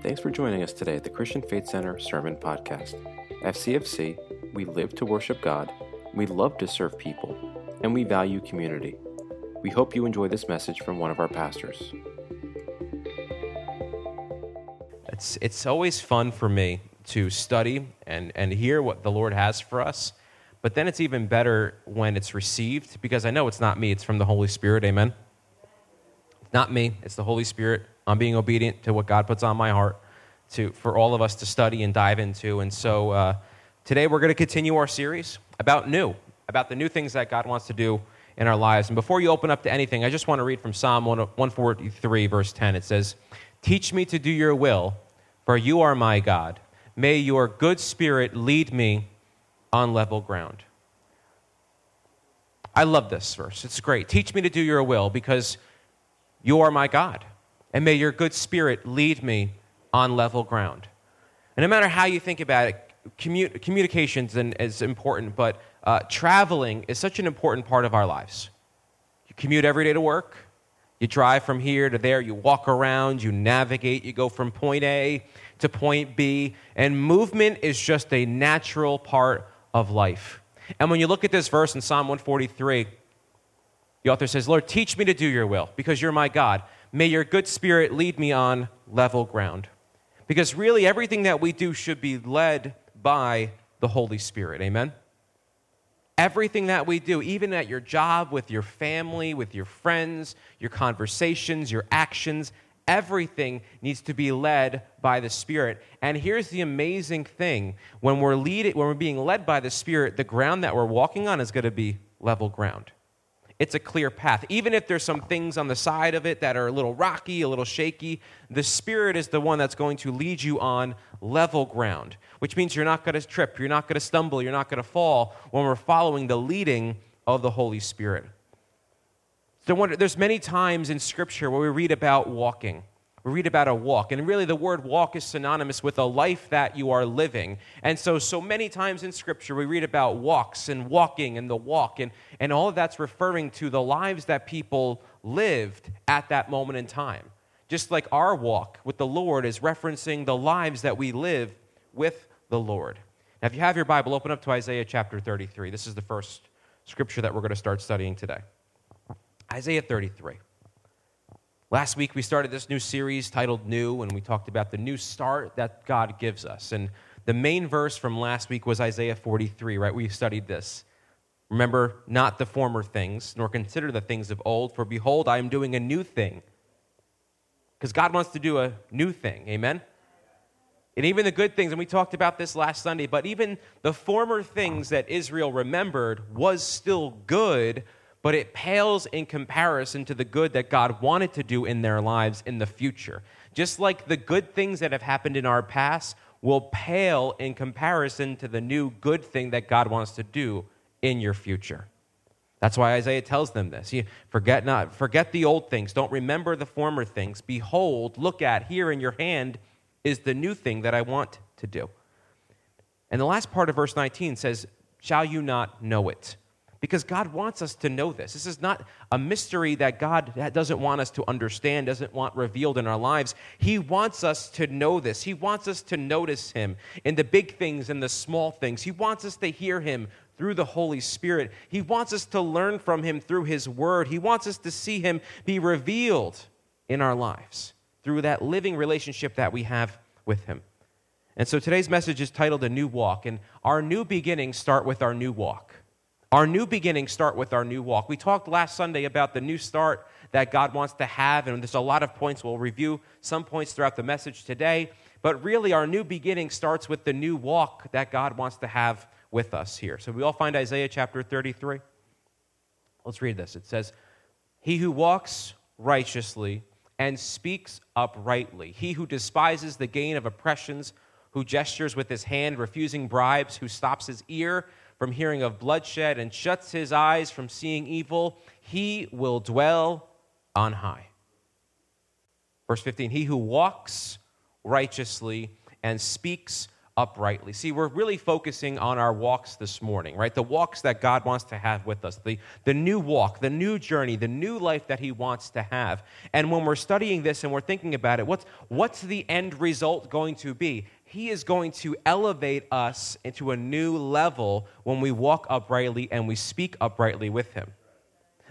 Thanks for joining us today at the Christian Faith Center Sermon Podcast. FCFC, we live to worship God, we love to serve people, and we value community. We hope you enjoy this message from one of our pastors. It's, it's always fun for me to study and, and hear what the Lord has for us. But then it's even better when it's received because I know it's not me, it's from the Holy Spirit. Amen. It's not me, it's the Holy Spirit. I'm being obedient to what God puts on my heart to, for all of us to study and dive into. And so uh, today we're going to continue our series about new, about the new things that God wants to do in our lives. And before you open up to anything, I just want to read from Psalm 143, verse 10. It says, Teach me to do your will, for you are my God. May your good spirit lead me on level ground. I love this verse. It's great. Teach me to do your will because you are my God. And may your good spirit lead me on level ground. And no matter how you think about it, commu- communications is important, but uh, traveling is such an important part of our lives. You commute every day to work, you drive from here to there, you walk around, you navigate, you go from point A to point B, and movement is just a natural part of life. And when you look at this verse in Psalm 143, the author says, Lord, teach me to do your will because you're my God. May your good spirit lead me on level ground. Because really, everything that we do should be led by the Holy Spirit. Amen? Everything that we do, even at your job, with your family, with your friends, your conversations, your actions, everything needs to be led by the Spirit. And here's the amazing thing when we're, lead, when we're being led by the Spirit, the ground that we're walking on is going to be level ground it's a clear path. Even if there's some things on the side of it that are a little rocky, a little shaky, the Spirit is the one that's going to lead you on level ground, which means you're not going to trip, you're not going to stumble, you're not going to fall when we're following the leading of the Holy Spirit. So there's many times in Scripture where we read about walking. We read about a walk, and really the word walk is synonymous with a life that you are living. And so, so many times in Scripture, we read about walks and walking and the walk, and, and all of that's referring to the lives that people lived at that moment in time. Just like our walk with the Lord is referencing the lives that we live with the Lord. Now, if you have your Bible, open up to Isaiah chapter 33. This is the first scripture that we're going to start studying today. Isaiah 33. Last week, we started this new series titled New, and we talked about the new start that God gives us. And the main verse from last week was Isaiah 43, right? We studied this. Remember, not the former things, nor consider the things of old, for behold, I am doing a new thing. Because God wants to do a new thing. Amen? And even the good things, and we talked about this last Sunday, but even the former things that Israel remembered was still good but it pales in comparison to the good that God wanted to do in their lives in the future. Just like the good things that have happened in our past will pale in comparison to the new good thing that God wants to do in your future. That's why Isaiah tells them this. forget not, forget the old things. Don't remember the former things. Behold, look at, here in your hand is the new thing that I want to do. And the last part of verse 19 says, Shall you not know it? Because God wants us to know this. This is not a mystery that God doesn't want us to understand, doesn't want revealed in our lives. He wants us to know this. He wants us to notice Him in the big things and the small things. He wants us to hear Him through the Holy Spirit. He wants us to learn from Him through His Word. He wants us to see Him be revealed in our lives through that living relationship that we have with Him. And so today's message is titled A New Walk, and our new beginnings start with our new walk. Our new beginnings start with our new walk. We talked last Sunday about the new start that God wants to have, and there's a lot of points. We'll review some points throughout the message today. But really, our new beginning starts with the new walk that God wants to have with us here. So we all find Isaiah chapter 33. Let's read this. It says, He who walks righteously and speaks uprightly, he who despises the gain of oppressions, who gestures with his hand, refusing bribes, who stops his ear from hearing of bloodshed and shuts his eyes from seeing evil, he will dwell on high. Verse 15 He who walks righteously and speaks uprightly. See, we're really focusing on our walks this morning, right? The walks that God wants to have with us, the, the new walk, the new journey, the new life that He wants to have. And when we're studying this and we're thinking about it, what's, what's the end result going to be? He is going to elevate us into a new level when we walk uprightly and we speak uprightly with Him.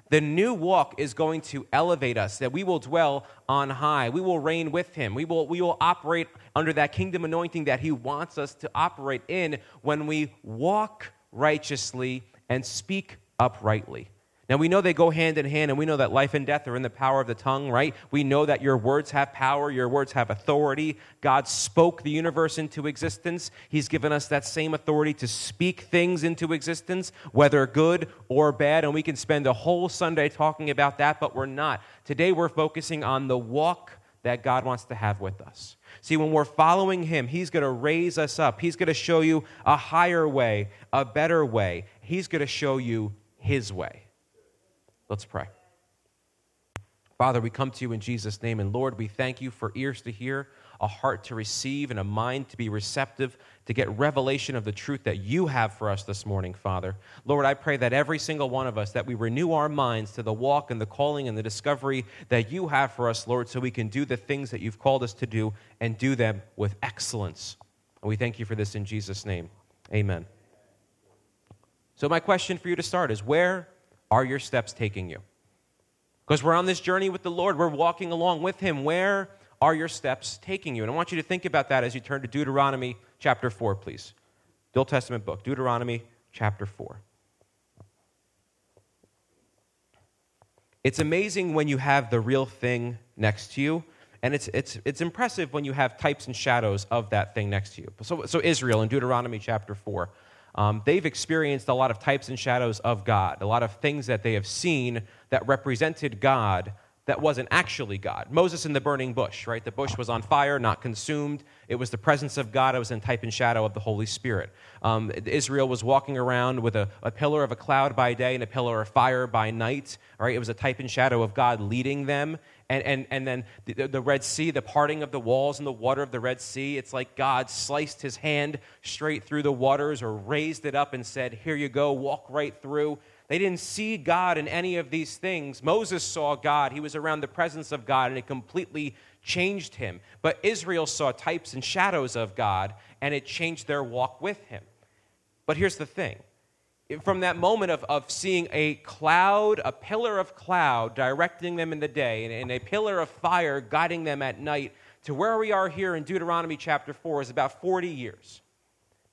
The new walk is going to elevate us, that we will dwell on high. We will reign with him. We will, we will operate under that kingdom anointing that he wants us to operate in when we walk righteously and speak uprightly. Now, we know they go hand in hand, and we know that life and death are in the power of the tongue, right? We know that your words have power, your words have authority. God spoke the universe into existence. He's given us that same authority to speak things into existence, whether good or bad, and we can spend a whole Sunday talking about that, but we're not. Today, we're focusing on the walk that God wants to have with us. See, when we're following Him, He's going to raise us up. He's going to show you a higher way, a better way. He's going to show you His way. Let's pray. Father, we come to you in Jesus' name, and Lord, we thank you for ears to hear, a heart to receive, and a mind to be receptive to get revelation of the truth that you have for us this morning, Father. Lord, I pray that every single one of us, that we renew our minds to the walk and the calling and the discovery that you have for us, Lord, so we can do the things that you've called us to do and do them with excellence. And we thank you for this in Jesus' name. Amen. So, my question for you to start is where are your steps taking you? Because we're on this journey with the Lord, we're walking along with Him. Where are your steps taking you? And I want you to think about that as you turn to Deuteronomy chapter 4, please. The Old Testament book, Deuteronomy chapter 4. It's amazing when you have the real thing next to you, and it's, it's, it's impressive when you have types and shadows of that thing next to you. So, so Israel in Deuteronomy chapter 4 um, they've experienced a lot of types and shadows of God, a lot of things that they have seen that represented God that wasn't actually God. Moses in the burning bush, right? The bush was on fire, not consumed. It was the presence of God. It was in type and shadow of the Holy Spirit. Um, Israel was walking around with a, a, pillar of a cloud by day and a pillar of fire by night, right? It was a type and shadow of God leading them. And, and, and then the, the Red Sea, the parting of the walls and the water of the Red Sea, it's like God sliced his hand straight through the waters or raised it up and said, Here you go, walk right through. They didn't see God in any of these things. Moses saw God. He was around the presence of God, and it completely changed him. But Israel saw types and shadows of God, and it changed their walk with him. But here's the thing from that moment of, of seeing a cloud, a pillar of cloud directing them in the day, and, and a pillar of fire guiding them at night, to where we are here in Deuteronomy chapter 4 is about 40 years.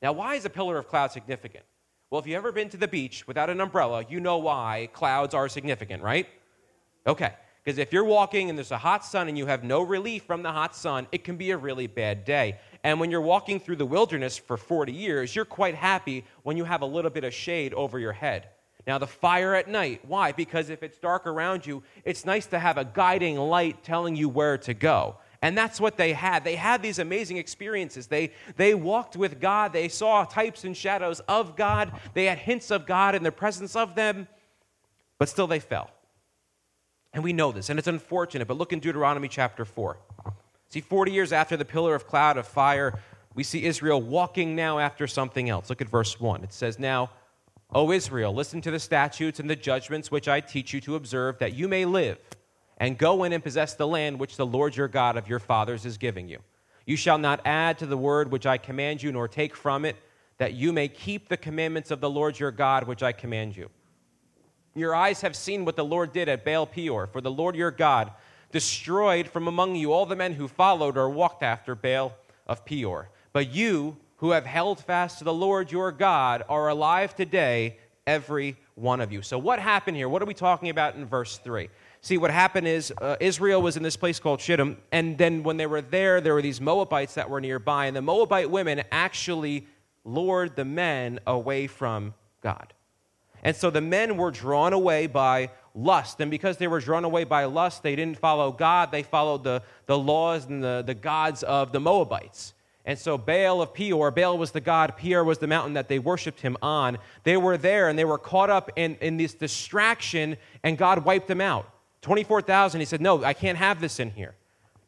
Now, why is a pillar of cloud significant? Well, if you've ever been to the beach without an umbrella, you know why clouds are significant, right? Okay. Because if you're walking and there's a hot sun and you have no relief from the hot sun, it can be a really bad day. And when you're walking through the wilderness for 40 years, you're quite happy when you have a little bit of shade over your head. Now, the fire at night, why? Because if it's dark around you, it's nice to have a guiding light telling you where to go. And that's what they had. They had these amazing experiences. They, they walked with God. They saw types and shadows of God. They had hints of God in the presence of them, but still they fell. And we know this, and it's unfortunate, but look in Deuteronomy chapter 4. See, 40 years after the pillar of cloud of fire, we see Israel walking now after something else. Look at verse 1. It says, Now, O Israel, listen to the statutes and the judgments which I teach you to observe, that you may live and go in and possess the land which the Lord your God of your fathers is giving you. You shall not add to the word which I command you, nor take from it, that you may keep the commandments of the Lord your God which I command you. Your eyes have seen what the Lord did at Baal Peor, for the Lord your God destroyed from among you all the men who followed or walked after Baal of Peor. But you, who have held fast to the Lord your God, are alive today, every one of you. So, what happened here? What are we talking about in verse 3? See, what happened is uh, Israel was in this place called Shittim, and then when they were there, there were these Moabites that were nearby, and the Moabite women actually lured the men away from God. And so the men were drawn away by lust. And because they were drawn away by lust, they didn't follow God, they followed the, the laws and the, the gods of the Moabites. And so Baal of Peor, Baal was the god, Peor was the mountain that they worshiped him on. They were there and they were caught up in, in this distraction, and God wiped them out. 24,000, he said, No, I can't have this in here.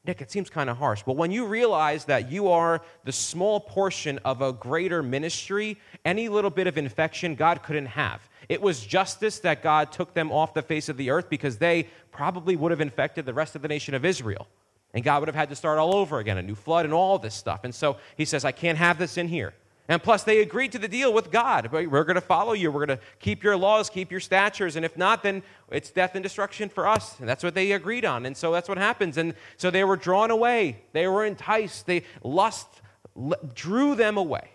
Nick, it seems kind of harsh. But when you realize that you are the small portion of a greater ministry, any little bit of infection God couldn't have. It was justice that God took them off the face of the earth because they probably would have infected the rest of the nation of Israel. And God would have had to start all over again, a new flood and all this stuff. And so he says, I can't have this in here. And plus, they agreed to the deal with God. We're going to follow you. We're going to keep your laws, keep your statutes. And if not, then it's death and destruction for us. And that's what they agreed on. And so that's what happens. And so they were drawn away. They were enticed. They lust drew them away.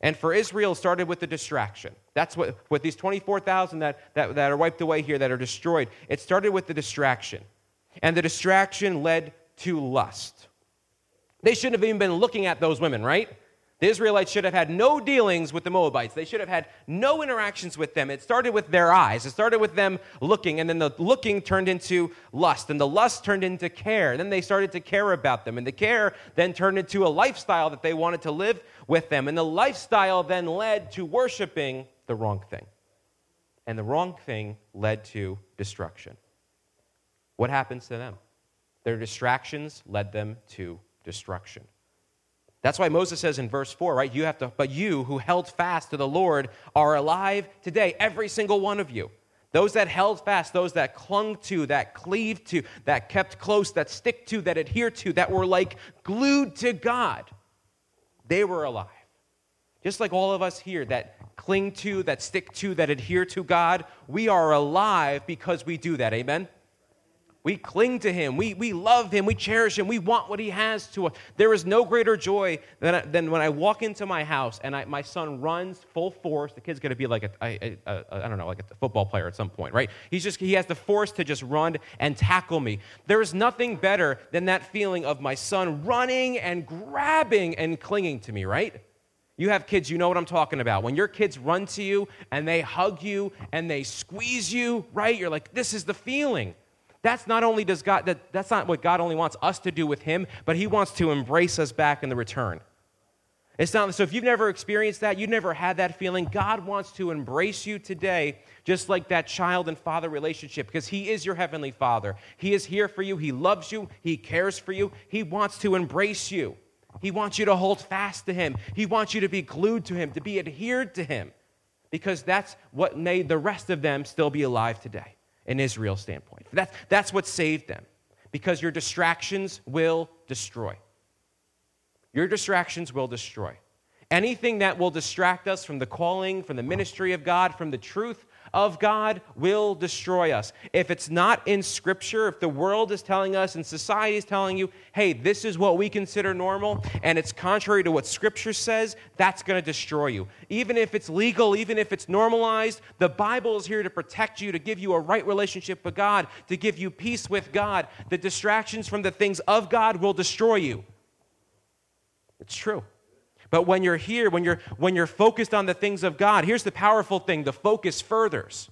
And for Israel, started with the distraction. That's what, with these 24,000 that, that, that are wiped away here, that are destroyed, it started with the distraction. And the distraction led to lust. They shouldn't have even been looking at those women, right? The Israelites should have had no dealings with the Moabites. They should have had no interactions with them. It started with their eyes. It started with them looking, and then the looking turned into lust, and the lust turned into care. Then they started to care about them, and the care then turned into a lifestyle that they wanted to live with them. And the lifestyle then led to worshiping the wrong thing. And the wrong thing led to destruction. What happens to them? Their distractions led them to destruction. That's why Moses says in verse 4, right? You have to, but you who held fast to the Lord are alive today, every single one of you. Those that held fast, those that clung to, that cleaved to, that kept close, that stick to, that adhere to, that were like glued to God, they were alive. Just like all of us here that cling to, that stick to, that adhere to God, we are alive because we do that. Amen? We cling to him. We, we love him. We cherish him. We want what he has to us. There is no greater joy than, than when I walk into my house and I, my son runs full force. The kid's going to be like a, a, a, I don't know, like a football player at some point, right? He's just, he has the force to just run and tackle me. There is nothing better than that feeling of my son running and grabbing and clinging to me, right? You have kids, you know what I'm talking about. When your kids run to you and they hug you and they squeeze you, right? You're like, this is the feeling. That's not only does God, that, that's not what God only wants us to do with Him, but He wants to embrace us back in the return. It's not, so if you've never experienced that, you've never had that feeling, God wants to embrace you today, just like that child and father relationship, because He is your heavenly Father. He is here for you, He loves you, He cares for you, He wants to embrace you. He wants you to hold fast to Him, He wants you to be glued to Him, to be adhered to Him, because that's what made the rest of them still be alive today an Israel standpoint. That's, that's what saved them because your distractions will destroy. Your distractions will destroy. Anything that will distract us from the calling, from the ministry of God, from the truth of God will destroy us. If it's not in Scripture, if the world is telling us and society is telling you, hey, this is what we consider normal, and it's contrary to what Scripture says, that's going to destroy you. Even if it's legal, even if it's normalized, the Bible is here to protect you, to give you a right relationship with God, to give you peace with God. The distractions from the things of God will destroy you. It's true. But when you're here, when you're, when you're focused on the things of God, here's the powerful thing the focus furthers.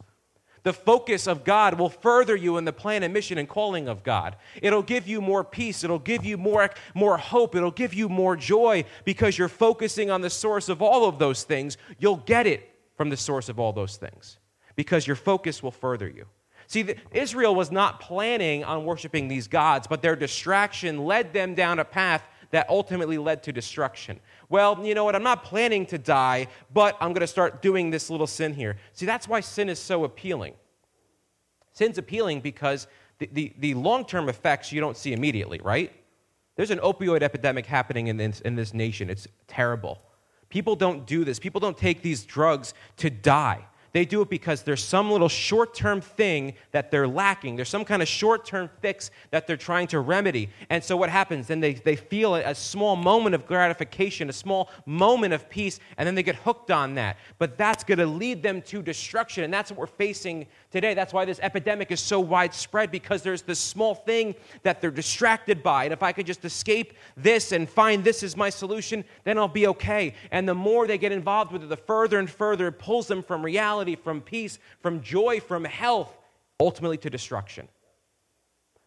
The focus of God will further you in the plan and mission and calling of God. It'll give you more peace. It'll give you more, more hope. It'll give you more joy because you're focusing on the source of all of those things. You'll get it from the source of all those things because your focus will further you. See, the, Israel was not planning on worshiping these gods, but their distraction led them down a path that ultimately led to destruction. Well, you know what? I'm not planning to die, but I'm going to start doing this little sin here. See, that's why sin is so appealing. Sin's appealing because the, the, the long term effects you don't see immediately, right? There's an opioid epidemic happening in this, in this nation. It's terrible. People don't do this. People don't take these drugs to die. They do it because there's some little short term thing that they're lacking. There's some kind of short term fix that they're trying to remedy. And so what happens? Then they, they feel a small moment of gratification, a small moment of peace, and then they get hooked on that. But that's going to lead them to destruction. And that's what we're facing today. That's why this epidemic is so widespread because there's this small thing that they're distracted by. And if I could just escape this and find this is my solution, then I'll be okay. And the more they get involved with it, the further and further it pulls them from reality, from peace, from joy, from health, ultimately to destruction.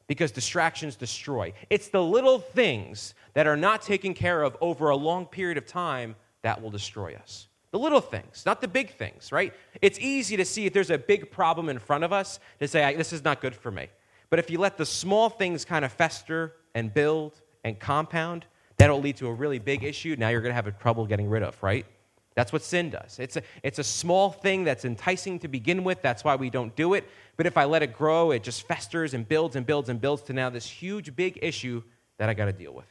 Because distractions destroy. It's the little things that are not taken care of over a long period of time that will destroy us. The little things, not the big things, right? It's easy to see if there's a big problem in front of us to say, this is not good for me. But if you let the small things kind of fester and build and compound, that'll lead to a really big issue. Now you're going to have trouble getting rid of, right? That's what sin does. It's a, it's a small thing that's enticing to begin with. That's why we don't do it. But if I let it grow, it just festers and builds and builds and builds to now this huge, big issue that I got to deal with.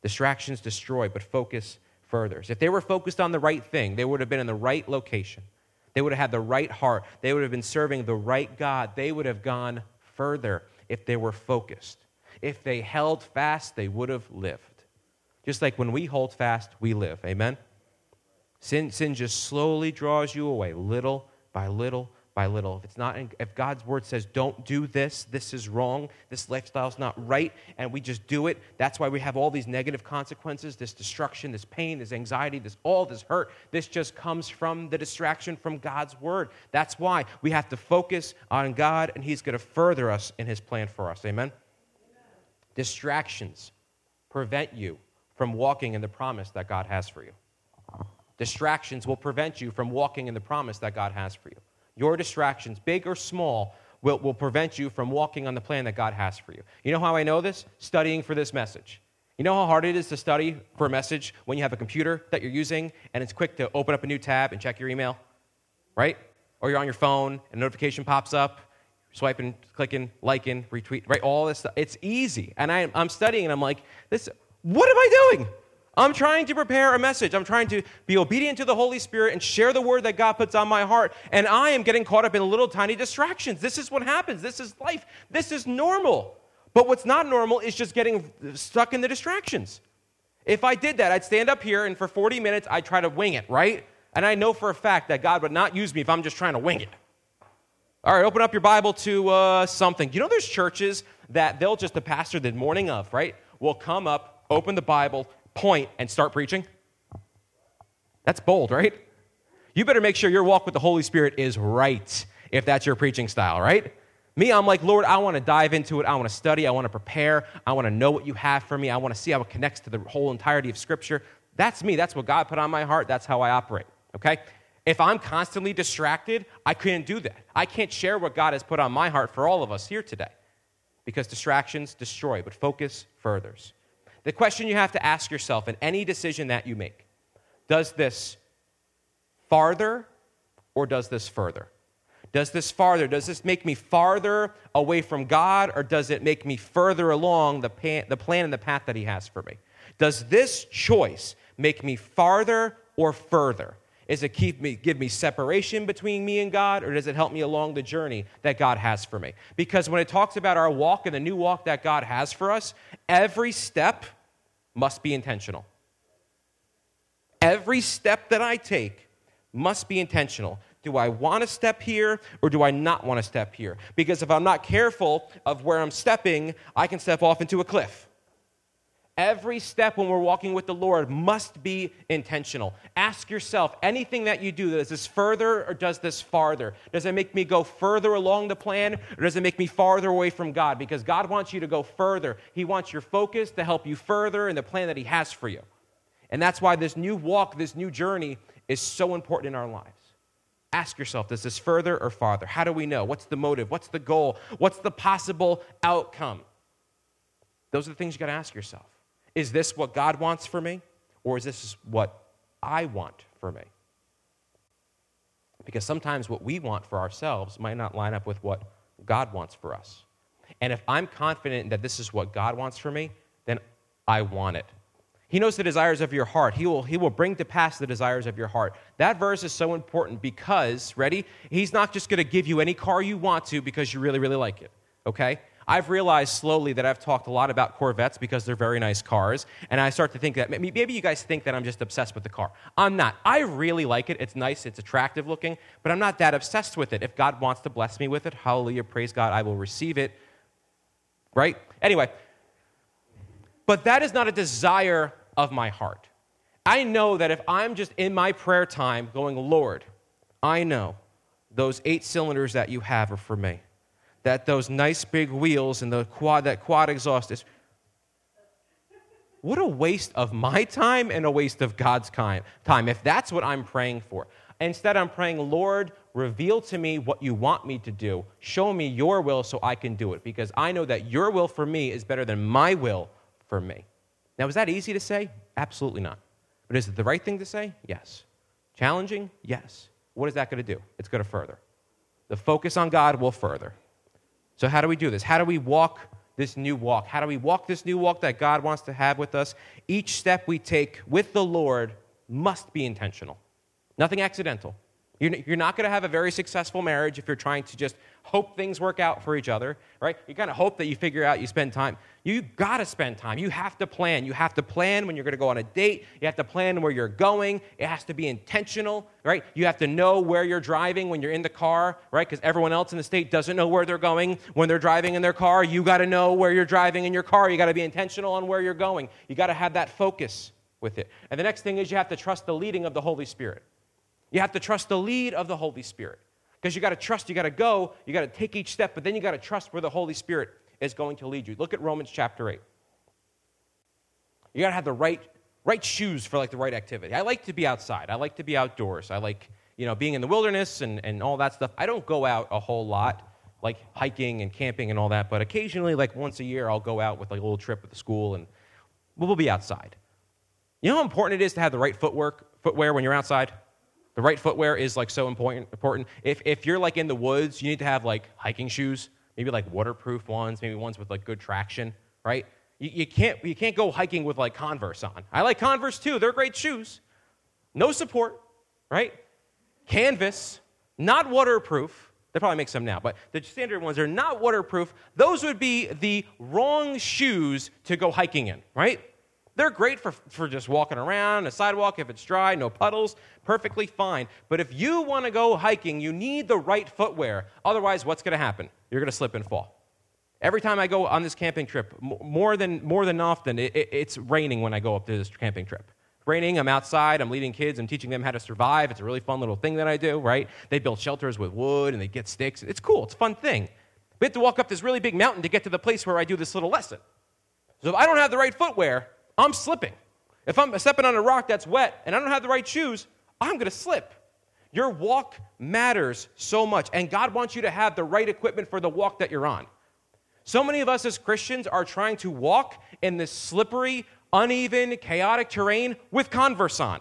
Distractions destroy, but focus furthers. If they were focused on the right thing, they would have been in the right location. They would have had the right heart. They would have been serving the right God. They would have gone further if they were focused. If they held fast, they would have lived. Just like when we hold fast, we live. Amen? Sin, sin just slowly draws you away, little by little by little. If it's not, if God's word says, "Don't do this. This is wrong. This lifestyle's not right," and we just do it, that's why we have all these negative consequences: this destruction, this pain, this anxiety, this all this hurt. This just comes from the distraction from God's word. That's why we have to focus on God, and He's going to further us in His plan for us. Amen. Amen. Distractions prevent you from walking in the promise that God has for you. Distractions will prevent you from walking in the promise that God has for you. Your distractions, big or small, will, will prevent you from walking on the plan that God has for you. You know how I know this? Studying for this message. You know how hard it is to study for a message when you have a computer that you're using and it's quick to open up a new tab and check your email? Right? Or you're on your phone and a notification pops up, swiping, clicking, liking, retweet, right? All this stuff. It's easy. And I, I'm studying and I'm like, this, what am I doing? I'm trying to prepare a message. I'm trying to be obedient to the Holy Spirit and share the word that God puts on my heart. And I am getting caught up in little tiny distractions. This is what happens. This is life. This is normal. But what's not normal is just getting stuck in the distractions. If I did that, I'd stand up here and for 40 minutes, I'd try to wing it, right? And I know for a fact that God would not use me if I'm just trying to wing it. All right, open up your Bible to uh, something. You know, there's churches that they'll just, the pastor the morning of, right, will come up, open the Bible, point and start preaching? That's bold, right? You better make sure your walk with the Holy Spirit is right if that's your preaching style, right? Me, I'm like, Lord, I want to dive into it. I want to study. I want to prepare. I want to know what you have for me. I want to see how it connects to the whole entirety of Scripture. That's me. That's what God put on my heart. That's how I operate, okay? If I'm constantly distracted, I couldn't do that. I can't share what God has put on my heart for all of us here today because distractions destroy, but focus furthers. The question you have to ask yourself in any decision that you make does this farther or does this further? Does this farther? Does this make me farther away from God or does it make me further along the, pan, the plan and the path that He has for me? Does this choice make me farther or further? Is it keep me, give me separation between me and God, or does it help me along the journey that God has for me? Because when it talks about our walk and the new walk that God has for us, every step must be intentional. Every step that I take must be intentional. Do I want to step here or do I not want to step here? Because if I'm not careful of where I'm stepping, I can step off into a cliff. Every step when we're walking with the Lord must be intentional. Ask yourself anything that you do, does this further or does this farther? Does it make me go further along the plan or does it make me farther away from God? Because God wants you to go further. He wants your focus to help you further in the plan that He has for you. And that's why this new walk, this new journey is so important in our lives. Ask yourself, does this further or farther? How do we know? What's the motive? What's the goal? What's the possible outcome? Those are the things you got to ask yourself. Is this what God wants for me? Or is this what I want for me? Because sometimes what we want for ourselves might not line up with what God wants for us. And if I'm confident that this is what God wants for me, then I want it. He knows the desires of your heart. He will, he will bring to pass the desires of your heart. That verse is so important because, ready? He's not just going to give you any car you want to because you really, really like it, okay? I've realized slowly that I've talked a lot about Corvettes because they're very nice cars. And I start to think that maybe you guys think that I'm just obsessed with the car. I'm not. I really like it. It's nice, it's attractive looking, but I'm not that obsessed with it. If God wants to bless me with it, hallelujah, praise God, I will receive it. Right? Anyway, but that is not a desire of my heart. I know that if I'm just in my prayer time going, Lord, I know those eight cylinders that you have are for me that those nice big wheels and the quad, that quad exhaust is. What a waste of my time and a waste of God's time, if that's what I'm praying for. Instead, I'm praying, Lord, reveal to me what you want me to do. Show me your will so I can do it, because I know that your will for me is better than my will for me. Now, is that easy to say? Absolutely not. But is it the right thing to say? Yes. Challenging? Yes. What is that going to do? It's going to further. The focus on God will further. So, how do we do this? How do we walk this new walk? How do we walk this new walk that God wants to have with us? Each step we take with the Lord must be intentional, nothing accidental. You're not going to have a very successful marriage if you're trying to just hope things work out for each other, right? You kind of hope that you figure out you spend time. You got to spend time. You have to plan. You have to plan when you're going to go on a date. You have to plan where you're going. It has to be intentional, right? You have to know where you're driving when you're in the car, right? Because everyone else in the state doesn't know where they're going when they're driving in their car. You got to know where you're driving in your car. You got to be intentional on where you're going. You got to have that focus with it. And the next thing is you have to trust the leading of the Holy Spirit. You have to trust the lead of the Holy Spirit. Because you got to trust, you got to go, you got to take each step, but then you got to trust where the Holy Spirit is going to lead you. Look at Romans chapter 8. You got to have the right, right shoes for like the right activity. I like to be outside. I like to be outdoors. I like, you know, being in the wilderness and, and all that stuff. I don't go out a whole lot, like hiking and camping and all that, but occasionally, like once a year, I'll go out with like a little trip with the school and we'll be outside. You know how important it is to have the right footwork, footwear when you're outside? The right footwear is like so important. important. If, if you're like in the woods, you need to have like hiking shoes, maybe like waterproof ones, maybe ones with like good traction, right? You, you, can't, you can't go hiking with like Converse on. I like Converse too, they're great shoes. No support, right? Canvas, not waterproof. They probably make some now, but the standard ones are not waterproof. Those would be the wrong shoes to go hiking in, right? They're great for, for just walking around a sidewalk if it's dry, no puddles, perfectly fine. But if you want to go hiking, you need the right footwear. Otherwise, what's going to happen? You're going to slip and fall. Every time I go on this camping trip, more than, more than often, it, it, it's raining when I go up to this camping trip. raining, I'm outside, I'm leading kids, I'm teaching them how to survive. It's a really fun little thing that I do, right? They build shelters with wood and they get sticks. It's cool, it's a fun thing. We have to walk up this really big mountain to get to the place where I do this little lesson. So if I don't have the right footwear, I'm slipping. If I'm stepping on a rock that's wet and I don't have the right shoes, I'm going to slip. Your walk matters so much, and God wants you to have the right equipment for the walk that you're on. So many of us as Christians are trying to walk in this slippery, uneven, chaotic terrain with Converse on.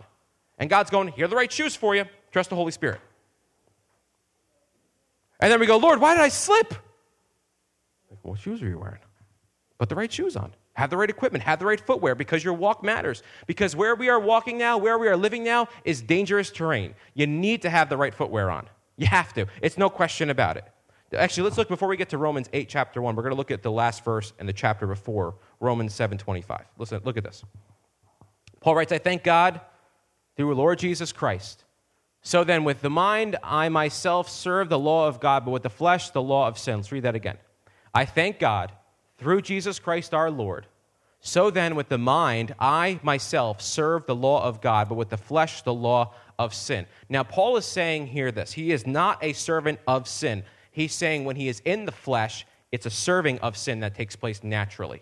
And God's going, Here are the right shoes for you. Trust the Holy Spirit. And then we go, Lord, why did I slip? Like, what shoes are you wearing? Put the right shoes on. Have the right equipment, have the right footwear because your walk matters. Because where we are walking now, where we are living now, is dangerous terrain. You need to have the right footwear on. You have to. It's no question about it. Actually, let's look before we get to Romans 8, chapter 1. We're going to look at the last verse and the chapter before, Romans 7 25. Listen, look at this. Paul writes, I thank God through Lord Jesus Christ. So then, with the mind, I myself serve the law of God, but with the flesh, the law of sin. Let's read that again. I thank God through Jesus Christ our Lord. So then, with the mind, I myself serve the law of God, but with the flesh, the law of sin. Now, Paul is saying here this He is not a servant of sin. He's saying when he is in the flesh, it's a serving of sin that takes place naturally.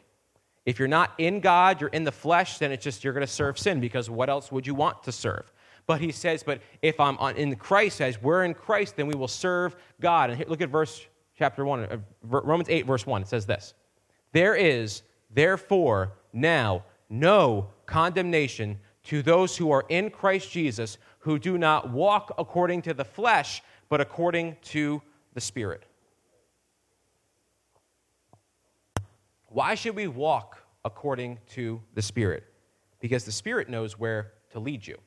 If you're not in God, you're in the flesh, then it's just you're going to serve sin because what else would you want to serve? But he says, but if I'm in Christ, as we're in Christ, then we will serve God. And look at verse chapter 1, uh, Romans 8, verse 1. It says this. There is, therefore, now no condemnation to those who are in Christ Jesus, who do not walk according to the flesh, but according to the Spirit. Why should we walk according to the Spirit? Because the Spirit knows where to lead you.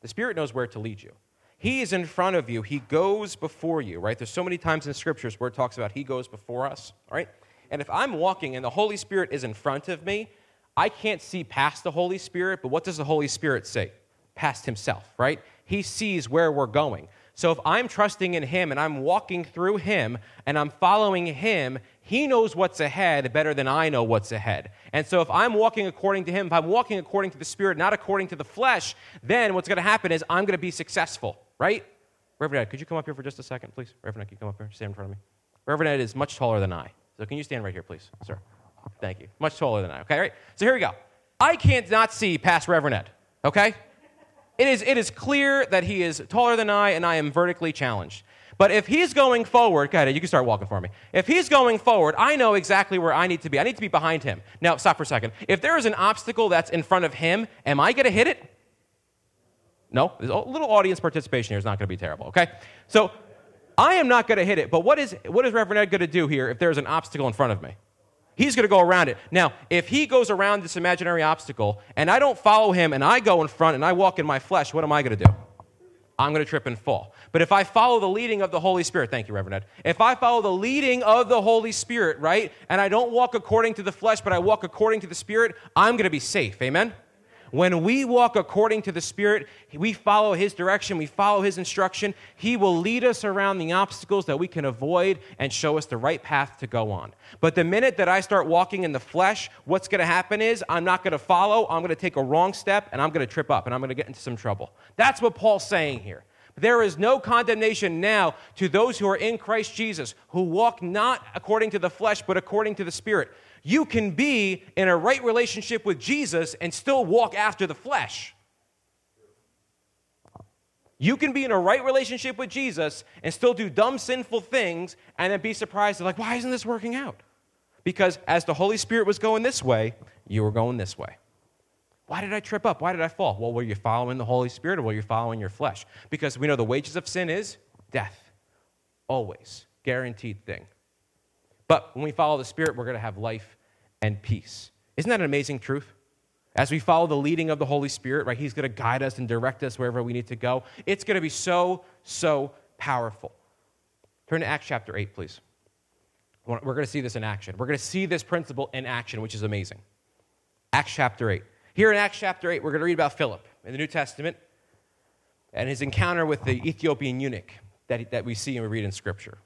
The Spirit knows where to lead you. He is in front of you. He goes before you, right? There's so many times in scriptures where it talks about He goes before us, right? And if I'm walking and the Holy Spirit is in front of me, I can't see past the Holy Spirit, but what does the Holy Spirit say? Past himself, right? He sees where we're going. So if I'm trusting in him and I'm walking through him and I'm following him, he knows what's ahead better than I know what's ahead. And so if I'm walking according to him, if I'm walking according to the Spirit, not according to the flesh, then what's going to happen is I'm going to be successful, right? Reverend Ed, could you come up here for just a second, please? Reverend Ed, can you come up here? Stand in front of me. Reverend Ed is much taller than I. So can you stand right here, please, sir? Thank you. Much taller than I. Okay, all right. So here we go. I can't not see past Reverend Ed. Okay. It is, it is clear that he is taller than I and I am vertically challenged. But if he's going forward, go ahead, you can start walking for me. If he's going forward, I know exactly where I need to be. I need to be behind him. Now, stop for a second. If there is an obstacle that's in front of him, am I going to hit it? No? there's A little audience participation here is not going to be terrible, okay? So I am not going to hit it, but what is, what is Reverend Ed going to do here if there's an obstacle in front of me? He's going to go around it. Now, if he goes around this imaginary obstacle and I don't follow him and I go in front and I walk in my flesh, what am I going to do? I'm going to trip and fall. But if I follow the leading of the Holy Spirit, thank you, Reverend Ed. If I follow the leading of the Holy Spirit, right, and I don't walk according to the flesh, but I walk according to the Spirit, I'm going to be safe. Amen? When we walk according to the Spirit, we follow His direction, we follow His instruction, He will lead us around the obstacles that we can avoid and show us the right path to go on. But the minute that I start walking in the flesh, what's going to happen is I'm not going to follow, I'm going to take a wrong step, and I'm going to trip up, and I'm going to get into some trouble. That's what Paul's saying here. There is no condemnation now to those who are in Christ Jesus, who walk not according to the flesh, but according to the Spirit you can be in a right relationship with Jesus and still walk after the flesh. You can be in a right relationship with Jesus and still do dumb, sinful things and then be surprised, like, why isn't this working out? Because as the Holy Spirit was going this way, you were going this way. Why did I trip up? Why did I fall? Well, were you following the Holy Spirit or were you following your flesh? Because we know the wages of sin is death. Always. Guaranteed thing. But when we follow the Spirit, we're going to have life and peace. Isn't that an amazing truth? As we follow the leading of the Holy Spirit, right, He's going to guide us and direct us wherever we need to go. It's going to be so, so powerful. Turn to Acts chapter 8, please. We're going to see this in action. We're going to see this principle in action, which is amazing. Acts chapter 8. Here in Acts chapter 8, we're going to read about Philip in the New Testament and his encounter with the Ethiopian eunuch that, that we see and we read in Scripture.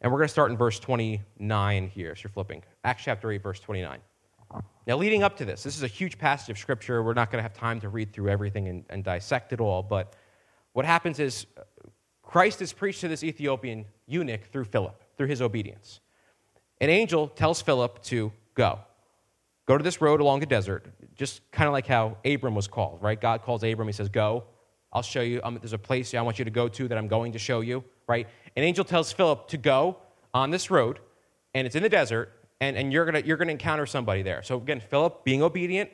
And we're going to start in verse 29 here, as you're flipping. Acts chapter 8, verse 29. Now, leading up to this, this is a huge passage of Scripture. We're not going to have time to read through everything and, and dissect it all, but what happens is Christ is preached to this Ethiopian eunuch through Philip, through his obedience. An angel tells Philip to go. Go to this road along the desert, just kind of like how Abram was called, right? God calls Abram, he says, Go, I'll show you. Um, there's a place I want you to go to that I'm going to show you, right? An angel tells Philip to go on this road, and it's in the desert, and, and you're going you're gonna encounter somebody there. So again, Philip, being obedient,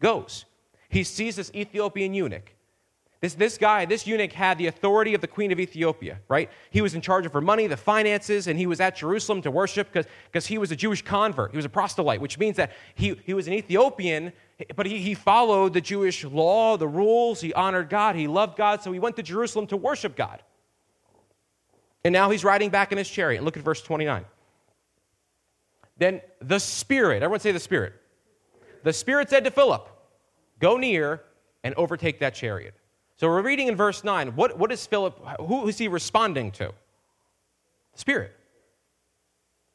goes. He sees this Ethiopian eunuch. This, this guy, this eunuch, had the authority of the queen of Ethiopia, right? He was in charge of her money, the finances, and he was at Jerusalem to worship because he was a Jewish convert. He was a proselyte, which means that he, he was an Ethiopian but he, he followed the Jewish law, the rules. He honored God. He loved God. So he went to Jerusalem to worship God. And now he's riding back in his chariot. Look at verse 29. Then the Spirit, everyone say the Spirit. The Spirit said to Philip, Go near and overtake that chariot. So we're reading in verse 9. What, what is Philip, who is he responding to? Spirit.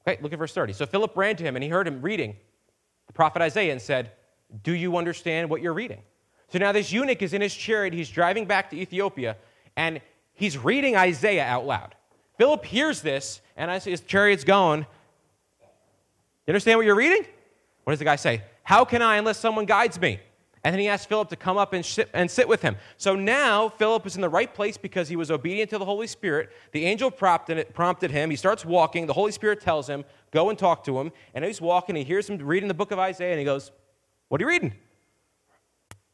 Okay, look at verse 30. So Philip ran to him and he heard him reading the prophet Isaiah and said, do you understand what you're reading? So now this eunuch is in his chariot. He's driving back to Ethiopia, and he's reading Isaiah out loud. Philip hears this, and as his chariot's going, you understand what you're reading? What does the guy say? How can I unless someone guides me? And then he asks Philip to come up and sit, and sit with him. So now Philip is in the right place because he was obedient to the Holy Spirit. The angel prompted, prompted him. He starts walking. The Holy Spirit tells him, Go and talk to him. And he's walking. He hears him reading the book of Isaiah, and he goes, what are you reading?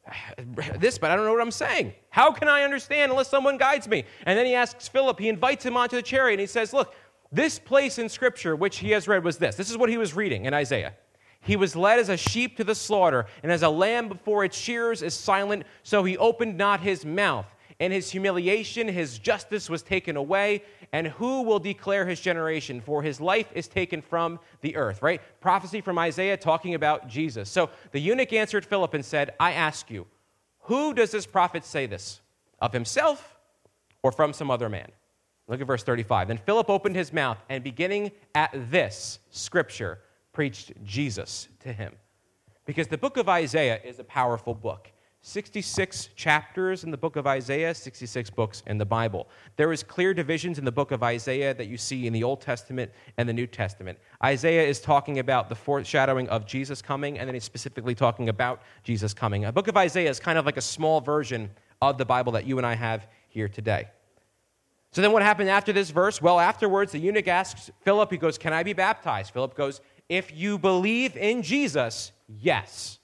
This, but I don't know what I'm saying. How can I understand unless someone guides me? And then he asks Philip, he invites him onto the chariot, and he says, Look, this place in Scripture which he has read was this. This is what he was reading in Isaiah. He was led as a sheep to the slaughter, and as a lamb before its shearers is silent, so he opened not his mouth. In his humiliation, his justice was taken away. And who will declare his generation? For his life is taken from the earth, right? Prophecy from Isaiah talking about Jesus. So the eunuch answered Philip and said, I ask you, who does this prophet say this? Of himself or from some other man? Look at verse 35. Then Philip opened his mouth and beginning at this scripture, preached Jesus to him. Because the book of Isaiah is a powerful book. 66 chapters in the book of Isaiah, 66 books in the Bible. There is clear divisions in the book of Isaiah that you see in the Old Testament and the New Testament. Isaiah is talking about the foreshadowing of Jesus coming, and then he's specifically talking about Jesus coming. The book of Isaiah is kind of like a small version of the Bible that you and I have here today. So then what happened after this verse? Well, afterwards, the eunuch asks Philip, he goes, Can I be baptized? Philip goes, If you believe in Jesus, yes.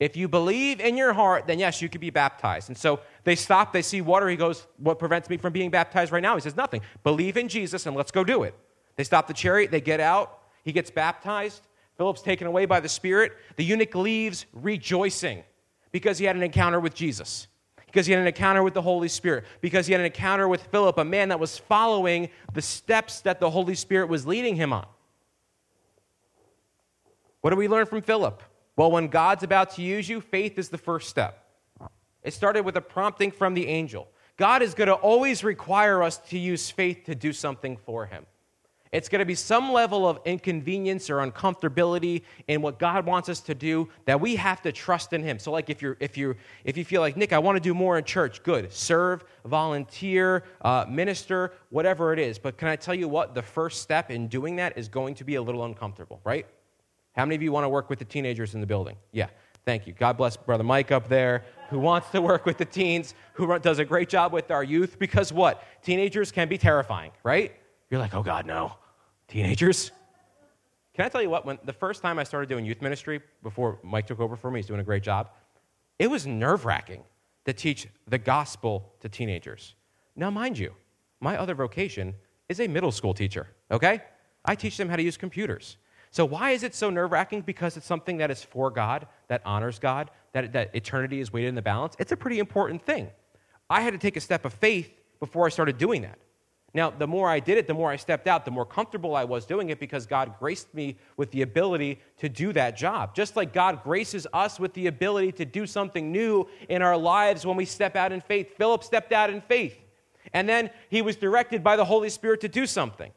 If you believe in your heart, then yes, you could be baptized. And so they stop, they see water. He goes, What prevents me from being baptized right now? He says, Nothing. Believe in Jesus and let's go do it. They stop the chariot, they get out, he gets baptized. Philip's taken away by the Spirit. The eunuch leaves rejoicing because he had an encounter with Jesus, because he had an encounter with the Holy Spirit, because he had an encounter with Philip, a man that was following the steps that the Holy Spirit was leading him on. What do we learn from Philip? Well, when God's about to use you, faith is the first step. It started with a prompting from the angel. God is going to always require us to use faith to do something for him. It's going to be some level of inconvenience or uncomfortability in what God wants us to do that we have to trust in Him. So, like if you're if you if you feel like Nick, I want to do more in church, good. Serve, volunteer, uh, minister, whatever it is. But can I tell you what? The first step in doing that is going to be a little uncomfortable, right? How many of you want to work with the teenagers in the building? Yeah, thank you. God bless Brother Mike up there who wants to work with the teens, who does a great job with our youth because what? Teenagers can be terrifying, right? You're like, oh God, no. Teenagers? Can I tell you what? When the first time I started doing youth ministry, before Mike took over for me, he's doing a great job, it was nerve wracking to teach the gospel to teenagers. Now, mind you, my other vocation is a middle school teacher, okay? I teach them how to use computers. So, why is it so nerve wracking? Because it's something that is for God, that honors God, that, that eternity is weighted in the balance. It's a pretty important thing. I had to take a step of faith before I started doing that. Now, the more I did it, the more I stepped out, the more comfortable I was doing it because God graced me with the ability to do that job. Just like God graces us with the ability to do something new in our lives when we step out in faith. Philip stepped out in faith, and then he was directed by the Holy Spirit to do something.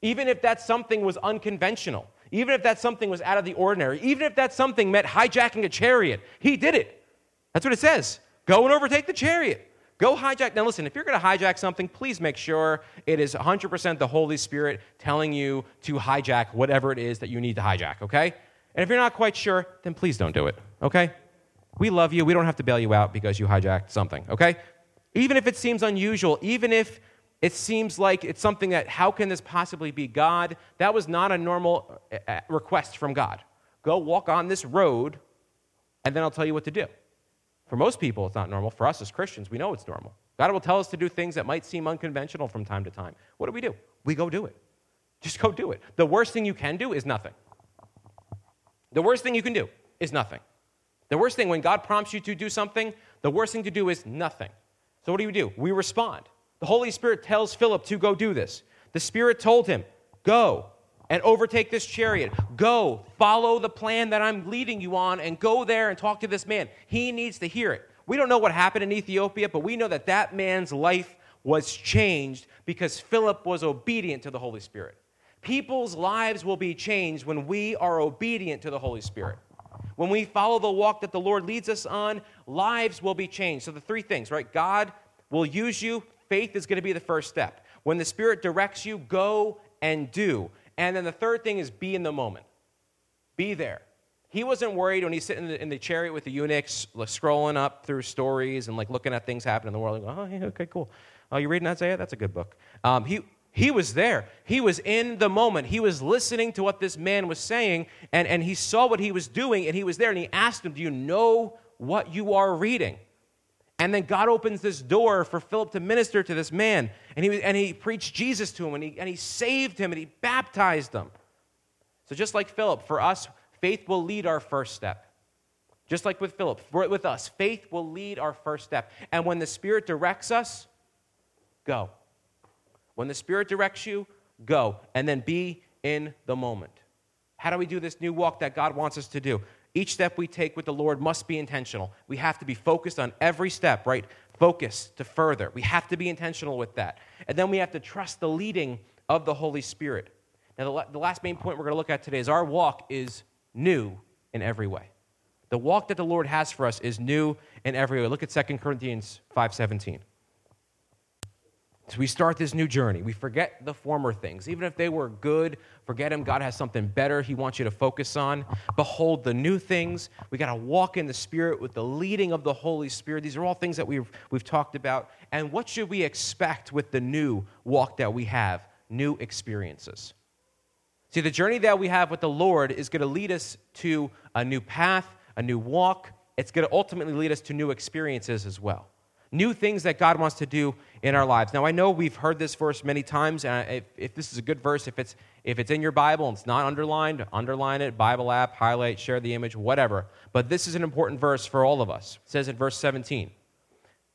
Even if that something was unconventional, even if that something was out of the ordinary, even if that something meant hijacking a chariot, he did it. That's what it says. Go and overtake the chariot. Go hijack. Now, listen, if you're going to hijack something, please make sure it is 100% the Holy Spirit telling you to hijack whatever it is that you need to hijack, okay? And if you're not quite sure, then please don't do it, okay? We love you. We don't have to bail you out because you hijacked something, okay? Even if it seems unusual, even if it seems like it's something that, how can this possibly be God? That was not a normal uh, uh, request from God. Go walk on this road, and then I'll tell you what to do. For most people, it's not normal. For us as Christians, we know it's normal. God will tell us to do things that might seem unconventional from time to time. What do we do? We go do it. Just go do it. The worst thing you can do is nothing. The worst thing you can do is nothing. The worst thing, when God prompts you to do something, the worst thing to do is nothing. So what do you do? We respond. The Holy Spirit tells Philip to go do this. The Spirit told him, Go and overtake this chariot. Go, follow the plan that I'm leading you on, and go there and talk to this man. He needs to hear it. We don't know what happened in Ethiopia, but we know that that man's life was changed because Philip was obedient to the Holy Spirit. People's lives will be changed when we are obedient to the Holy Spirit. When we follow the walk that the Lord leads us on, lives will be changed. So, the three things, right? God will use you faith is going to be the first step. When the Spirit directs you, go and do. And then the third thing is be in the moment. Be there. He wasn't worried when he's sitting in the, in the chariot with the eunuchs, like, scrolling up through stories and like looking at things happening in the world. Like, oh, yeah, okay, cool. Oh, you reading Isaiah? That's a good book. Um, he, he was there. He was in the moment. He was listening to what this man was saying, and, and he saw what he was doing, and he was there, and he asked him, Do you know what you are reading? And then God opens this door for Philip to minister to this man. And he, and he preached Jesus to him, and he, and he saved him, and he baptized him. So, just like Philip, for us, faith will lead our first step. Just like with Philip, with us, faith will lead our first step. And when the Spirit directs us, go. When the Spirit directs you, go. And then be in the moment. How do we do this new walk that God wants us to do? Each step we take with the Lord must be intentional. We have to be focused on every step, right? Focus to further. We have to be intentional with that. And then we have to trust the leading of the Holy Spirit. Now, the, last main point we're going to look at today is our walk is new in every way. The walk that the Lord has for us is new in every way. Look at 2 Corinthians 5:17. We start this new journey. We forget the former things. Even if they were good, forget them. God has something better He wants you to focus on. Behold the new things. We got to walk in the Spirit with the leading of the Holy Spirit. These are all things that we've, we've talked about. And what should we expect with the new walk that we have? New experiences. See, the journey that we have with the Lord is going to lead us to a new path, a new walk. It's going to ultimately lead us to new experiences as well new things that God wants to do in our lives. Now, I know we've heard this verse many times, and if, if, this is a good verse, if it's, if it's in your Bible and it's not underlined, underline it, Bible app, highlight, share the image, whatever. But this is an important verse for all of us. It says in verse 17,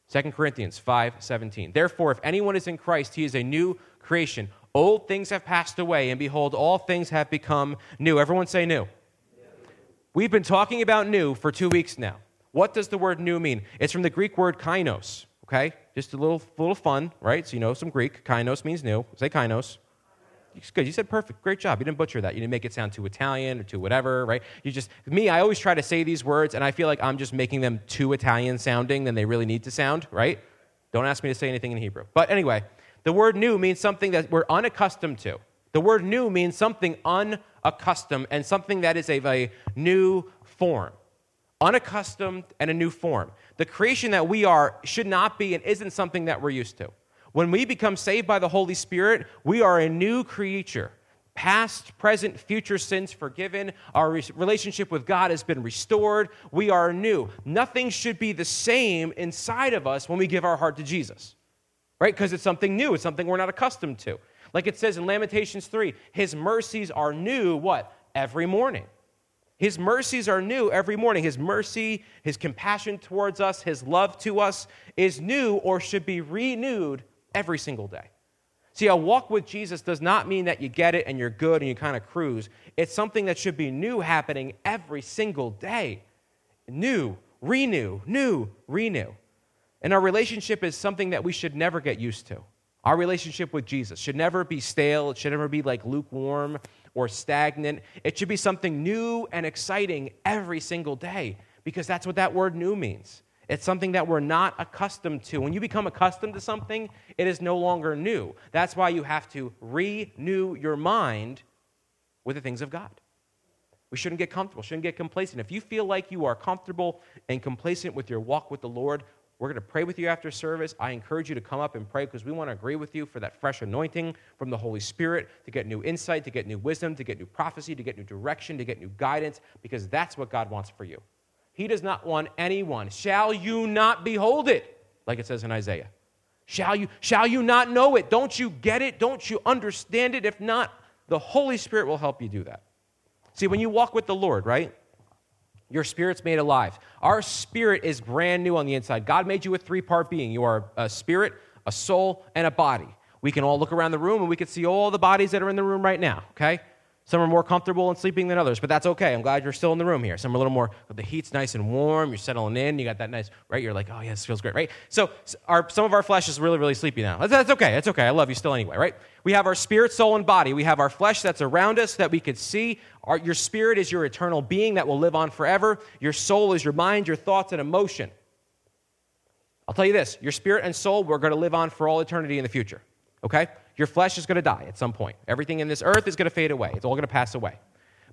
2 Corinthians 5 17. Therefore, if anyone is in Christ, he is a new creation. Old things have passed away, and behold, all things have become new. Everyone say new. We've been talking about new for two weeks now. What does the word new mean? It's from the Greek word kainos, okay? Just a little, little fun, right? So you know some Greek. Kainos means new. Say kainos. It's good. You said perfect. Great job. You didn't butcher that. You didn't make it sound too Italian or too whatever, right? You just, me, I always try to say these words, and I feel like I'm just making them too Italian sounding than they really need to sound, right? Don't ask me to say anything in Hebrew. But anyway, the word new means something that we're unaccustomed to. The word new means something unaccustomed and something that is of a new form unaccustomed, and a new form. The creation that we are should not be and isn't something that we're used to. When we become saved by the Holy Spirit, we are a new creature. Past, present, future sins forgiven. Our relationship with God has been restored. We are new. Nothing should be the same inside of us when we give our heart to Jesus, right? Because it's something new, it's something we're not accustomed to. Like it says in Lamentations 3, His mercies are new, what? Every morning. His mercies are new every morning. His mercy, His compassion towards us, His love to us is new or should be renewed every single day. See, a walk with Jesus does not mean that you get it and you're good and you kind of cruise. It's something that should be new happening every single day. New, renew, new, renew. And our relationship is something that we should never get used to. Our relationship with Jesus should never be stale, it should never be like lukewarm or stagnant. It should be something new and exciting every single day because that's what that word new means. It's something that we're not accustomed to. When you become accustomed to something, it is no longer new. That's why you have to renew your mind with the things of God. We shouldn't get comfortable, shouldn't get complacent. If you feel like you are comfortable and complacent with your walk with the Lord, we're going to pray with you after service. I encourage you to come up and pray because we want to agree with you for that fresh anointing from the Holy Spirit to get new insight, to get new wisdom, to get new prophecy, to get new direction, to get new guidance, because that's what God wants for you. He does not want anyone. Shall you not behold it? Like it says in Isaiah. Shall you, shall you not know it? Don't you get it? Don't you understand it? If not, the Holy Spirit will help you do that. See, when you walk with the Lord, right? Your spirit's made alive. Our spirit is brand new on the inside. God made you a three part being. You are a spirit, a soul, and a body. We can all look around the room and we can see all the bodies that are in the room right now, okay? Some are more comfortable in sleeping than others, but that's okay. I'm glad you're still in the room here. Some are a little more, the heat's nice and warm, you're settling in, you got that nice, right? You're like, oh, yeah, this feels great, right? So our, some of our flesh is really, really sleepy now. That's, that's okay, that's okay. I love you still anyway, right? We have our spirit, soul, and body. We have our flesh that's around us that we could see. Our, your spirit is your eternal being that will live on forever. Your soul is your mind, your thoughts, and emotion. I'll tell you this your spirit and soul, we're going to live on for all eternity in the future, okay? Your flesh is going to die at some point. Everything in this earth is going to fade away, it's all going to pass away.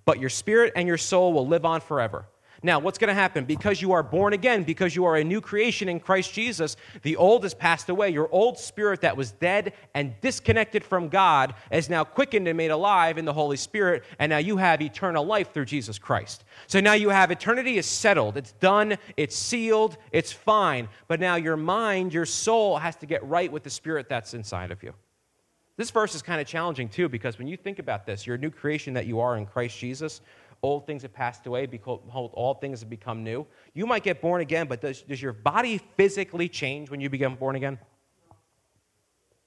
But your spirit and your soul will live on forever. Now, what's going to happen? Because you are born again, because you are a new creation in Christ Jesus, the old has passed away. Your old spirit that was dead and disconnected from God is now quickened and made alive in the Holy Spirit, and now you have eternal life through Jesus Christ. So now you have eternity is settled, it's done, it's sealed, it's fine. But now your mind, your soul has to get right with the spirit that's inside of you. This verse is kind of challenging too because when you think about this, you're a new creation that you are in Christ Jesus. Old things have passed away, behold, all things have become new. You might get born again, but does, does your body physically change when you become born again?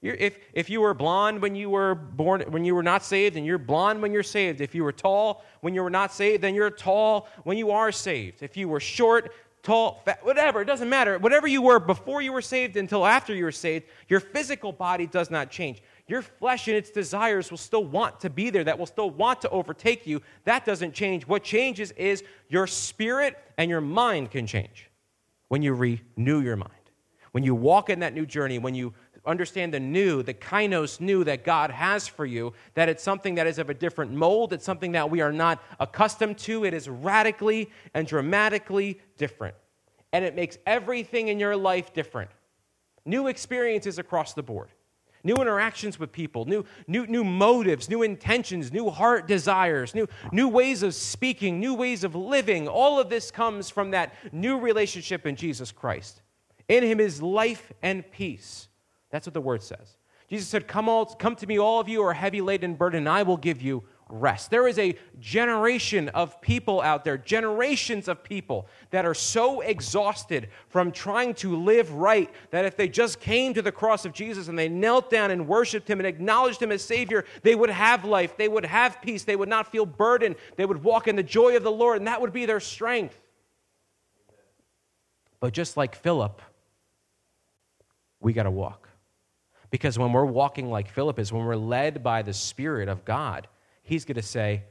If, if you were blonde when you were born, when you were not saved, and you're blonde when you're saved. If you were tall when you were not saved, then you're tall when you are saved. If you were short, tall, fat, whatever, it doesn't matter. Whatever you were before you were saved until after you were saved, your physical body does not change Your flesh and its desires will still want to be there, that will still want to overtake you. That doesn't change. What changes is your spirit and your mind can change when you renew your mind. When you walk in that new journey, when you understand the new, the kainos new that God has for you, that it's something that is of a different mold, it's something that we are not accustomed to. It is radically and dramatically different. And it makes everything in your life different. New experiences across the board, new interactions with people, new, new, new motives, new intentions, new heart desires, new, new ways of speaking, new ways of living. All of this comes from that new relationship in Jesus Christ. In him is life and peace. That's what the word says. Jesus said, Come, all, come to me, all of you who are heavy laden and burdened, and I will give you rest. There is a generation of people out there, generations of people that are so exhausted from trying to live right that if they just came to the cross of Jesus and they knelt down and worshiped Him and acknowledged Him as Savior, they would have life, they would have peace, they would not feel burdened, they would walk in the joy of the Lord, and that would be their strength. But just like Philip, we got to walk. Because when we're walking like Philip is, when we're led by the Spirit of God, he's going to say,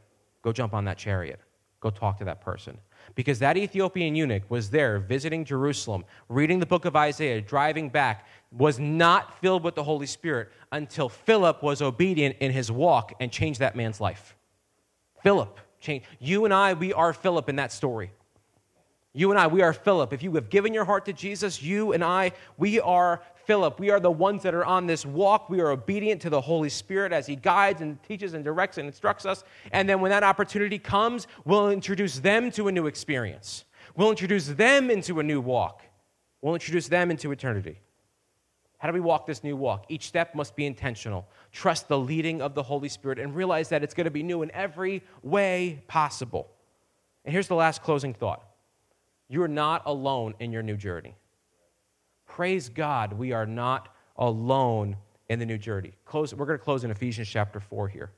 Go jump on that chariot. Go talk to that person. Because that Ethiopian eunuch was there visiting Jerusalem, reading the book of Isaiah, driving back, was not filled with the Holy Spirit until Philip was obedient in his walk and changed that man's life. Philip. You and I, we are Philip in that story. You and I, we are Philip. If you have given your heart to Jesus, you and I, we are Philip. We are the ones that are on this walk. We are obedient to the Holy Spirit as He guides and teaches and directs and instructs us. And then when that opportunity comes, we'll introduce them to a new experience. We'll introduce them into a new walk. We'll introduce them into eternity. How do we walk this new walk? Each step must be intentional. Trust the leading of the Holy Spirit and realize that it's going to be new in every way possible. And here's the last closing thought you're not alone in your new journey. Praise God, we are not alone in the new journey. Close, we're going to close in Ephesians chapter 4 here.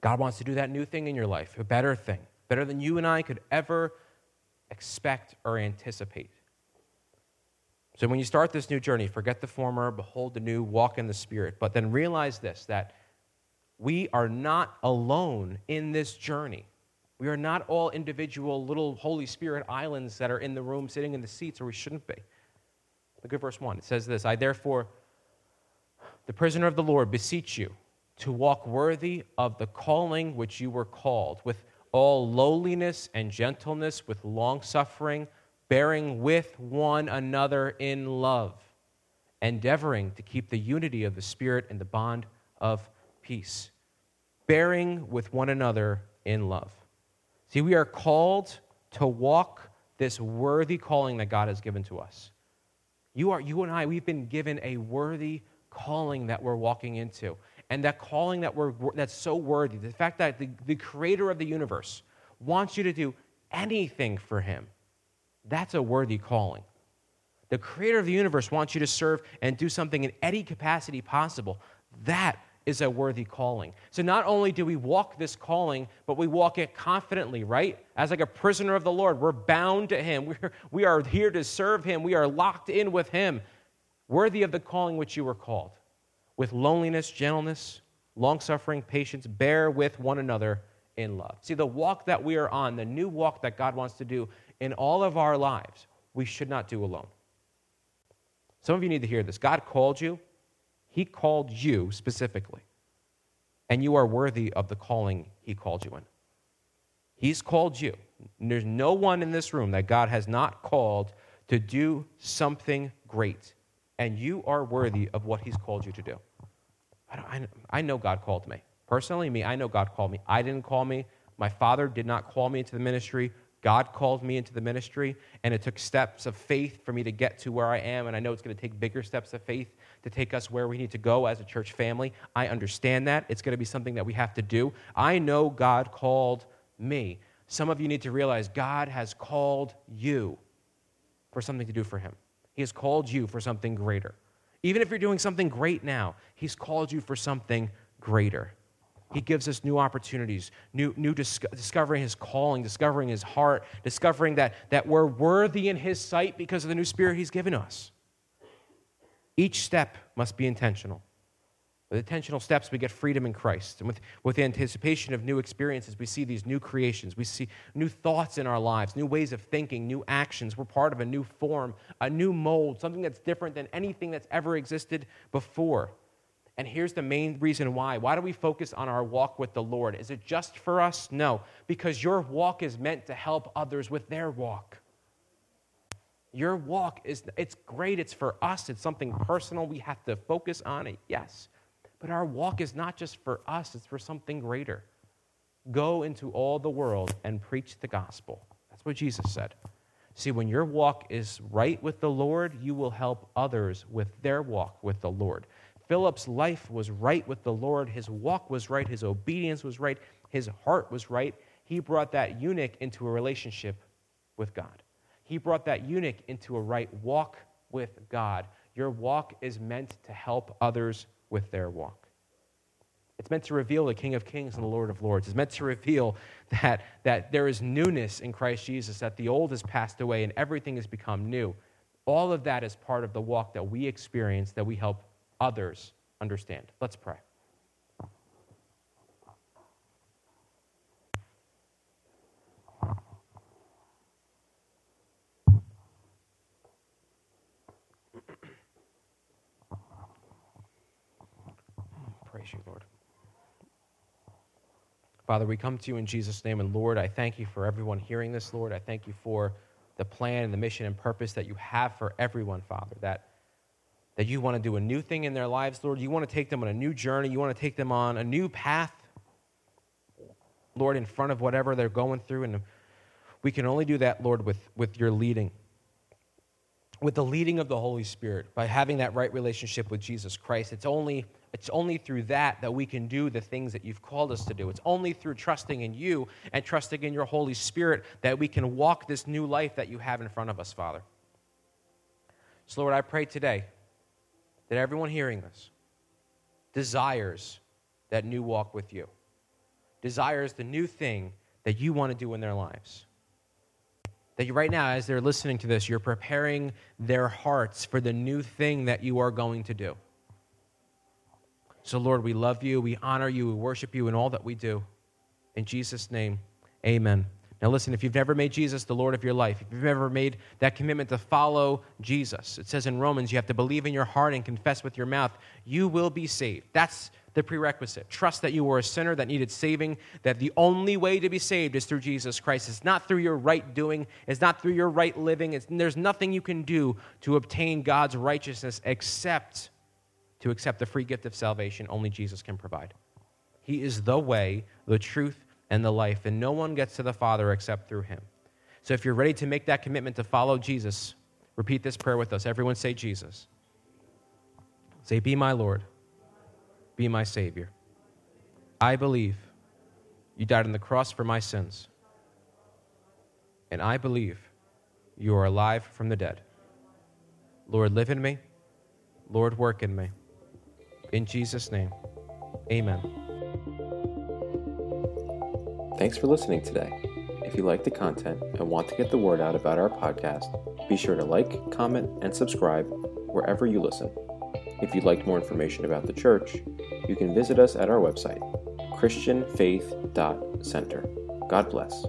God wants to do that new thing in your life, a better thing, better than you and I could ever expect or anticipate. So when you start this new journey, forget the former, behold the new, walk in the Spirit. But then realize this that we are not alone in this journey. We are not all individual little Holy Spirit islands that are in the room sitting in the seats, or we shouldn't be. Look at verse 1. It says this I therefore, the prisoner of the Lord, beseech you to walk worthy of the calling which you were called, with all lowliness and gentleness, with long suffering, bearing with one another in love, endeavoring to keep the unity of the Spirit in the bond of peace, bearing with one another in love. See, we are called to walk this worthy calling that God has given to us. You, are, you and I, we've been given a worthy calling that we're walking into. And that calling that we're, that's so worthy, the fact that the, the creator of the universe wants you to do anything for him, that's a worthy calling. The creator of the universe wants you to serve and do something in any capacity possible. That is a worthy calling. So not only do we walk this calling, but we walk it confidently, right? As like a prisoner of the Lord. We're bound to Him. We're, we are here to serve Him. We are locked in with Him, worthy of the calling which you were called. With loneliness, gentleness, long suffering, patience, bear with one another in love. See, the walk that we are on, the new walk that God wants to do in all of our lives, we should not do alone. Some of you need to hear this. God called you he called you specifically, and you are worthy of the calling He called you in. He's called you. there's no one in this room that God has not called to do something great, and you are worthy of what He's called you to do. I, I, know God called me. Personally, me, I know God called me. I didn't call me. My father did not call me into the ministry. God called me into the ministry, and it took steps of faith for me to get to where I am. And I know it's going to take bigger steps of faith to take us where we need to go as a church family. I understand that. It's going to be something that we have to do. I know God called me. Some of you need to realize God has called you for something to do for Him. He has called you for something greater. Even if you're doing something great now, He's called you for something greater. He gives us new opportunities, new, new discovering his calling, discovering his heart, discovering that, that we're worthy in his sight because of the new spirit he's given us. Each step must be intentional. With intentional steps, we get freedom in Christ. And with, with anticipation of new experiences, we see these new creations. We see new thoughts in our lives, new ways of thinking, new actions. We're part of a new form, a new mold, something that's different than anything that's ever existed before. And here's the main reason why. Why do we focus on our walk with the Lord? Is it just for us? No, because your walk is meant to help others with their walk. Your walk is it's great, it's for us, it's something personal. We have to focus on it. Yes. But our walk is not just for us, it's for something greater. Go into all the world and preach the gospel. That's what Jesus said. See, when your walk is right with the Lord, you will help others with their walk with the Lord. Philip's life was right with the Lord. His walk was right. His obedience was right. His heart was right. He brought that eunuch into a relationship with God. He brought that eunuch into a right walk with God. Your walk is meant to help others with their walk. It's meant to reveal the King of Kings and the Lord of Lords. It's meant to reveal that, that there is newness in Christ Jesus, that the old has passed away and everything has become new. All of that is part of the walk that we experience, that we help others understand. Let's pray. Praise you, Lord. Father, we come to you in Jesus' name, and Lord, I thank you for everyone hearing this, Lord. I thank you for the plan and the mission and purpose that you have for everyone, Father, that, that you want to do a new thing in their lives, Lord. You want to take them on a new journey, you want to take them on a new path, Lord, in front of whatever they're going through. And we can only do that, Lord, with, with your leading with the leading of the Holy Spirit, by having that right relationship with Jesus Christ. It's only, it's only through that that we can do the things that you've called us to do. It's only through trusting in you and trusting in your Holy Spirit that we can walk this new life that you have in front of us, Father. So, Lord, I pray today that everyone hearing this desires that new walk with you, desires the new thing that you want to do in their lives that you, right now, as they're listening to this, you're preparing their hearts for the new thing that you are going to do. So, Lord, we love you, we honor you, we worship you in all that we do. In Jesus' name, amen. Now, listen, if you've never made Jesus the Lord of your life, if you've never made that commitment to follow Jesus, it says in Romans, you have to believe in your heart and confess with your mouth, you will be saved. That's the prerequisite. Trust that you were a sinner that needed saving, that the only way to be saved is through Jesus Christ. It's not through your right doing, it's not through your right living. It's, there's nothing you can do to obtain God's righteousness except to accept the free gift of salvation only Jesus can provide. He is the way, the truth, and the life, and no one gets to the Father except through him. So if you're ready to make that commitment to follow Jesus, repeat this prayer with us. Everyone say, Jesus. Say, Be my Lord be my Savior. I believe you died on the cross for my sins. And I believe you are alive from the dead. Lord, live in me. Lord, work in me. In Jesus' name, amen. Thanks for listening today. If you like the content and want to get the word out about our podcast, be sure to like, comment, and subscribe wherever you listen. If you'd like more information about the church, you can visit us at our website, christianfaith.center. God bless.